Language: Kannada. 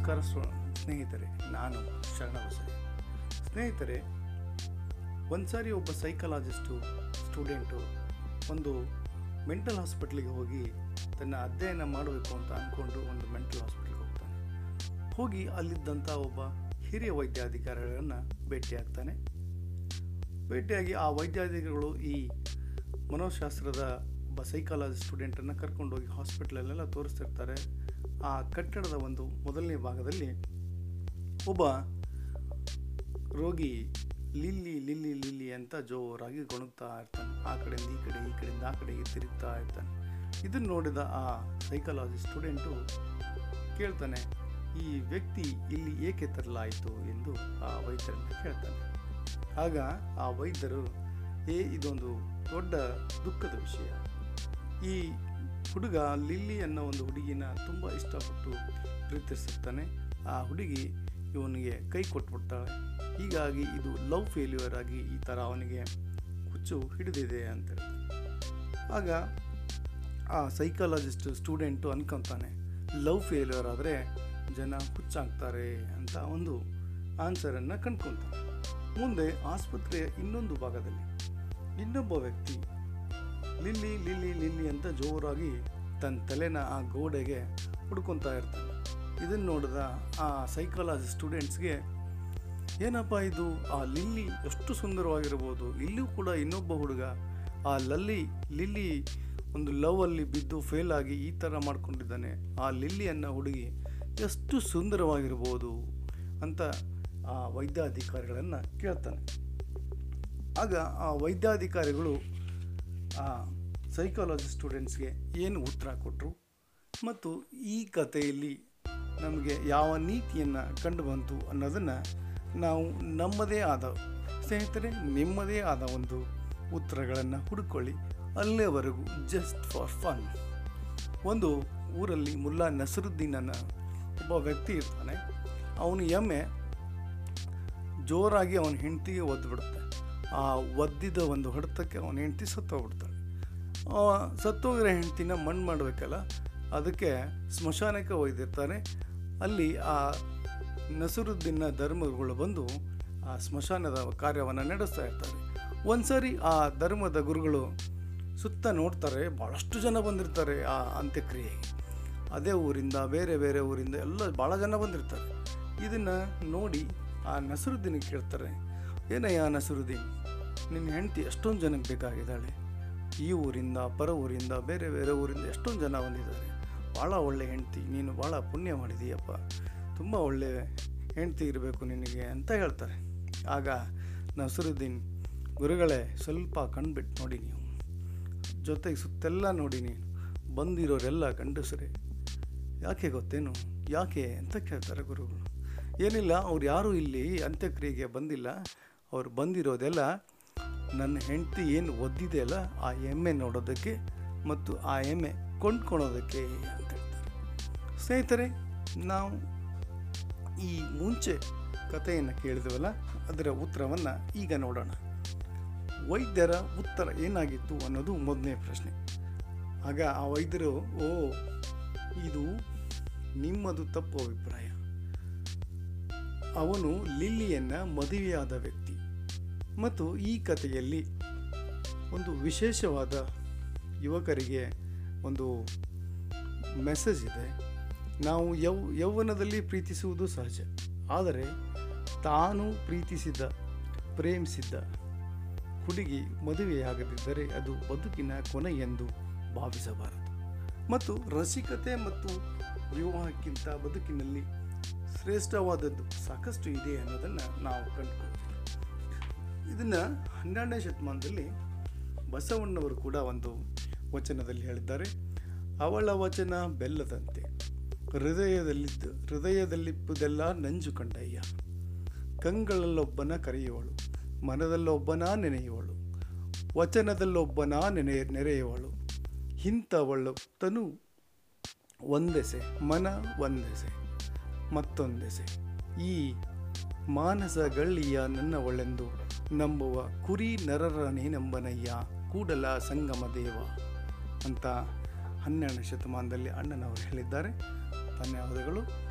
ನಮಸ್ಕಾರ ಸ್ನೇಹಿತರೆ, ನಾನು ಶರಣಬಸರಿ. ಸ್ನೇಹಿತರೆ, ಒಂದು ಸಾರಿ ಒಬ್ಬ ಸೈಕಾಲಜಿಸ್ಟು ಸ್ಟೂಡೆಂಟು ಒಂದು ಮೆಂಟಲ್ ಹಾಸ್ಪಿಟ್ಲಿಗೆ ಹೋಗಿ ತನ್ನ ಅಧ್ಯಯನ ಮಾಡಬೇಕು ಅಂತ ಅಂದ್ಕೊಂಡು ಒಂದು ಮೆಂಟಲ್ ಹಾಸ್ಪಿಟ್ಲಿಗೆ ಹೋಗ್ತಾನೆ. ಹೋಗಿ ಅಲ್ಲಿದ್ದಂಥ ಒಬ್ಬ ಹಿರಿಯ ವೈದ್ಯಾಧಿಕಾರಿಗಳನ್ನು ಭೇಟಿಯಾಗ್ತಾನೆ. ಭೇಟಿಯಾಗಿ ಆ ವೈದ್ಯಾಧಿಕಾರಿಗಳು ಈ ಮನೋಶಾಸ್ತ್ರದ ಒಬ್ಬ ಸೈಕಾಲಜಿ ಸ್ಟೂಡೆಂಟನ್ನು ಕರ್ಕೊಂಡೋಗಿ ಹಾಸ್ಪಿಟ್ಲಲ್ಲೆಲ್ಲ ತೋರಿಸ್ತಿರ್ತಾರೆ. ಆ ಕಟ್ಟಡದ ಒಂದು ಮೊದಲನೇ ಭಾಗದಲ್ಲಿ ಒಬ್ಬ ರೋಗಿ ಲಿಲ್ಲಿ ಲಿಲ್ಲಿ ಲಿಲ್ಲಿ ಅಂತ ಜೋರಾಗಿ ಗೊಣಗ್ತಾ ಇರ್ತಾನೆ. ಆ ಕಡೆಯಿಂದ ಈ ಕಡೆ, ಈ ಕಡೆಯಿಂದ ಆ ಕಡೆಗೆ ತಿರುಗ್ತಾ ಇರ್ತಾನೆ. ಇದನ್ನು ನೋಡಿದ ಆ ಸೈಕಾಲಜಿ ಸ್ಟೂಡೆಂಟು ಕೇಳ್ತಾನೆ, ಈ ವ್ಯಕ್ತಿ ಇಲ್ಲಿ ಏಕೆ ತರಲಾಯಿತು? ಎಂದು ಆ ವೈದ್ಯರನ್ನು ಕೇಳ್ತಾನೆ. ಆಗ ಆ ವೈದ್ಯರು, ಏ, ಇದೊಂದು ದೊಡ್ಡ ದುಃಖದ ವಿಷಯ. ಈ ಹುಡುಗ ಲಿಲ್ಲಿ ಅನ್ನೋ ಒಂದು ಹುಡುಗಿನ ತುಂಬ ಇಷ್ಟಪಟ್ಟು ಪ್ರೀತಿಸುತ್ತಾನೆ. ಆ ಹುಡುಗಿ ಇವನಿಗೆ ಕೈ ಕೊಟ್ಬಿಡ್ತಾಳೆ. ಹೀಗಾಗಿ ಇದು ಲವ್ ಫೇಲ್ಯೂರ್ ಆಗಿ ಈ ಥರ ಅವನಿಗೆ ಹುಚ್ಚು ಹಿಡಿದಿದೆ ಅಂತ ಆಗ ಆ ಸೈಕಾಲಜಿಸ್ಟ್ ಸ್ಟೂಡೆಂಟು ಅನ್ಕೊತಾನೆ ಲವ್ ಫೇಲ್ಯೂರ್ ಆದರೆ ಜನ ಹುಚ್ಚಾಗ್ತಾರೆ ಅಂತ ಒಂದು ಆನ್ಸರನ್ನು ಕಂಡ್ಕೊತಾನೆ. ಮುಂದೆ ಆಸ್ಪತ್ರೆಯ ಇನ್ನೊಂದು ಭಾಗದಲ್ಲಿ ಇನ್ನೊಬ್ಬ ವ್ಯಕ್ತಿ ಲಿಲ್ಲಿ ಲಿಲ್ಲಿ ಲಿಲ್ಲಿ ಅಂತ ಜೋರಾಗಿ ತನ್ನ ತಲೆನ ಆ ಗೋಡೆಗೆ ಹುಡ್ಕೊತಾ ಇರ್ತಾನೆ ಇದನ್ನು ನೋಡಿದ ಆ ಸೈಕಾಲಜಿ ಸ್ಟೂಡೆಂಟ್ಸ್ಗೆ ಏನಪ್ಪ ಇದು? ಆ ಲಿಲ್ಲಿ ಎಷ್ಟು ಸುಂದರವಾಗಿರ್ಬೋದು. ಇಲ್ಲಿಯೂ ಕೂಡ ಇನ್ನೊಬ್ಬ ಹುಡುಗ ಆ ಲಲ್ಲಿ, ಲಿಲ್ಲಿ ಒಂದು ಲವ್ ಅಲ್ಲಿ ಬಿದ್ದು ಫೇಲ್ ಆಗಿ ಈ ಥರ ಮಾಡ್ಕೊಂಡಿದ್ದಾನೆ. ಆ ಲಿಲ್ಲಿಯನ್ನು ಹುಡುಗಿ ಎಷ್ಟು ಸುಂದರವಾಗಿರ್ಬೋದು ಅಂತ ಆ ವೈದ್ಯಾಧಿಕಾರಿಗಳನ್ನು ಕೇಳ್ತಾನೆ. ಆಗ ಆ ವೈದ್ಯಾಧಿಕಾರಿಗಳು ಸೈಕಾಲಜಿ ಸ್ಟೂಡೆಂಟ್ಸ್ಗೆ ಏನು ಉತ್ತರ ಕೊಟ್ಟರು ಮತ್ತು ಈ ಕಥೆಯಲ್ಲಿ ನಮಗೆ ಯಾವ ನೀತಿಯನ್ನು ಕಂಡು ಬಂತು ಅನ್ನೋದನ್ನು ನಾವು ನಮ್ಮದೇ ಆದ ಸ್ನೇಹಿತರೆ, ನಿಮ್ಮದೇ ಆದ ಒಂದು ಉತ್ತರಗಳನ್ನು ಹುಡುಕೊಳ್ಳಿ. ಅಲ್ಲೇವರೆಗೂ ಜಸ್ಟ್ ಫಾರ್ ಫನ್ ಒಂದು ಊರಲ್ಲಿ ಮುಲ್ಲಾ ನಸರುದ್ದೀನ್ ಅನ್ನೋ ಒಬ್ಬ ವ್ಯಕ್ತಿ ಇರ್ತಾನೆ. ಅವನು ಎಮ್ಮೆ ಜೋರಾಗಿ ಅವನ ಹೆಂಡತಿಗೆ ಒದ್ಬಿಡುತ್ತೆ. ಆ ಒದ್ದಿದ ಒಂದು ಹೊಡೆತಕ್ಕೆ ಅವನ ಹೆಂಡತಿ ಸತ್ತೋಗ್ಬಿಡ್ತಾಳೆ ಸತ್ತೋಗಿರೋ ಹೆಂಡ್ತಿನ ಮಣ್ಣು ಮಾಡಬೇಕಲ್ಲ, ಅದಕ್ಕೆ ಸ್ಮಶಾನಕ್ಕೆ ಒಯ್ದಿರ್ತಾರೆ ಅಲ್ಲಿ ಆ ನಸರುದ್ದಿನ ಧರ್ಮಗಳು ಬಂದು ಆ ಸ್ಮಶಾನದ ಕಾರ್ಯವನ್ನು ನಡೆಸ್ತಾ ಇರ್ತಾರೆ. ಒಂದ್ಸರಿ ಆ ಧರ್ಮದ ಗುರುಗಳು ಸುತ್ತ ನೋಡ್ತಾರೆ ಭಾಳಷ್ಟು ಜನ ಬಂದಿರ್ತಾರೆ ಆ ಅಂತ್ಯಕ್ರಿಯೆಗೆ. ಅದೇ ಊರಿಂದ, ಬೇರೆ ಬೇರೆ ಊರಿಂದ ಎಲ್ಲ ಭಾಳ ಜನ ಬಂದಿರ್ತಾರೆ. ಇದನ್ನು ನೋಡಿ ಆ ನಸರುದ್ದಿನ ಕೇಳ್ತಾರೆ ಏನಯ್ಯ ನಸರುದ್ದೀನ್ ನಿನ್ನ ಹೆಂಡತಿ ಎಷ್ಟೊಂದು ಜನಕ್ಕೆ ಬೇಕಾಗಿದ್ದಾಳೆ? ಈ ಊರಿಂದ, ಪರ ಊರಿಂದ, ಬೇರೆ ಬೇರೆ ಊರಿಂದ ಎಷ್ಟೊಂದು ಜನ ಬಂದಿದ್ದಾರೆ? ಭಾಳ ಒಳ್ಳೆ ಹೆಂಡತಿ, ನೀನು ಭಾಳ ಪುಣ್ಯ ಮಾಡಿದೀಯಪ್ಪ. ತುಂಬ ಒಳ್ಳೆ ಹೆಂಡತಿ ಇರಬೇಕು ನಿನಗೆ ಅಂತ ಹೇಳ್ತಾರೆ. ಆಗ ನಸರುದ್ದೀನ್, ಗುರುಗಳೇ, ಸ್ವಲ್ಪ ಕಣ್ಬಿಟ್ಟು ನೋಡಿ ನೀವು. ಜೊತೆಗೆ ಸುತ್ತೆಲ್ಲ ನೋಡಿ ನೀನು. ಬಂದಿರೋರೆಲ್ಲ ಗಂಡಸರೇ. ಯಾಕೆ ಗೊತ್ತೇನು? ಯಾಕೆ ಅಂತ ಕೇಳ್ತಾರೆ ಗುರುಗಳು. ಏನಿಲ್ಲ, ಅವ್ರು ಯಾರೂ ಇಲ್ಲಿ ಅಂತ್ಯಕ್ರಿಯೆಗೆ ಬಂದಿಲ್ಲ. ಅವ್ರು ಬಂದಿರೋದೆಲ್ಲ ನನ್ನ ಹೆಂಡತಿ ಏನು ಒದ್ದಿದೆಯಲ್ಲ ಆ ಎಮ್ಮೆ ನೋಡೋದಕ್ಕೆ ಮತ್ತು ಆ ಎಮ್ಮೆ ಕೊಂಡ್ಕೊಳೋದಕ್ಕೆ ಅಂತ ಹೇಳ್ತಾರೆ. ಸ್ನೇಹಿತರೆ, ನಾವು ಈ ಮುಂಚೆ ಕಥೆಯನ್ನು ಕೇಳಿದ್ವಲ್ಲ, ಅದರ ಉತ್ತರವನ್ನು ಈಗ ನೋಡೋಣ. ವೈದ್ಯರ ಉತ್ತರ ಏನಾಗಿತ್ತು ಅನ್ನೋದು ಮೊದಲನೇ ಪ್ರಶ್ನೆ. ಆಗ ಆ ವೈದ್ಯರು, ಓ, ಇದು ನಿಮ್ಮದು ತಪ್ಪು ಅಭಿಪ್ರಾಯ. ಅವನು ಲಿಲ್ಲಿಯನ್ನ ಮದುವೆಯಾದ ವ್ಯಕ್ತಿ. ಮತ್ತು ಈ ಕಥೆಯಲ್ಲಿ ಒಂದು ವಿಶೇಷವಾದ ಯುವಕರಿಗೆ ಒಂದು ಮೆಸೇಜ್ ಇದೆ. ನಾವು ಯೌ, ಯೌವನದಲ್ಲಿ ಪ್ರೀತಿಸುವುದು ಸಹಜ. ಆದರೆ ತಾನು ಪ್ರೀತಿಸಿದ ಪ್ರೇಮಿಸಿದ್ದ ಹುಡುಗಿ ಮದುವೆಯಾಗದಿದ್ದರೆ ಅದು ಬದುಕಿನ ಕೊನೆ ಎಂದು ಭಾವಿಸಬಾರದು. ಮತ್ತು ರಸಿಕತೆ ಮತ್ತು ವಿವಾಹಕ್ಕಿಂತ ಬದುಕಿನಲ್ಲಿ ಶ್ರೇಷ್ಠವಾದದ್ದು ಸಾಕಷ್ಟು ಇದೆ ಅನ್ನೋದನ್ನು ನಾವು ಕಂಡುಕೊಳ್ತೀವಿ ಇದನ್ನು ಹನ್ನೆರಡನೇ ಶತಮಾನದಲ್ಲಿ ಬಸವಣ್ಣವರು ಕೂಡ ಒಂದು ವಚನದಲ್ಲಿ ಹೇಳಿದ್ದಾರೆ. ಅವಳ ವಚನ ಬೆಲ್ಲದಂತೆ, ಹೃದಯದಲ್ಲಿದ್ದು, ಹೃದಯದಲ್ಲಿಪ್ಪುದೆಲ್ಲ ನಂಜು ಕಂಡಯ್ಯ. ಕಂಗಳಲ್ಲೊಬ್ಬನ ಕರೆಯುವಳು, ಮನದಲ್ಲೊಬ್ಬನ ನೆನೆಯುವಳು, ವಚನದಲ್ಲೊಬ್ಬನ ನೆನೆ, ನೆರೆಯುವಳು. ಇಂಥವಳು ತನು ಒಂದೆಸೆ, ಮನ ಒಂದೆಸೆ, ಮತ್ತೊಂದೆಸೆ. ಈ ಮಾನಸ ಗಳ್ಳಿಯ ನನ್ನವಳೆಂದು ನಂಬುವ ಕುರಿ ನರರನೇ ನಂಬನಯ್ಯ ಕೂಡಲ ಸಂಗಮ ದೇವ ಅಂತ ಹನ್ನೆರಡನೇ ಶತಮಾನದಲ್ಲಿ ಅಣ್ಣನವರು ಹೇಳಿದ್ದಾರೆ. ಧನ್ಯವಾದಗಳು.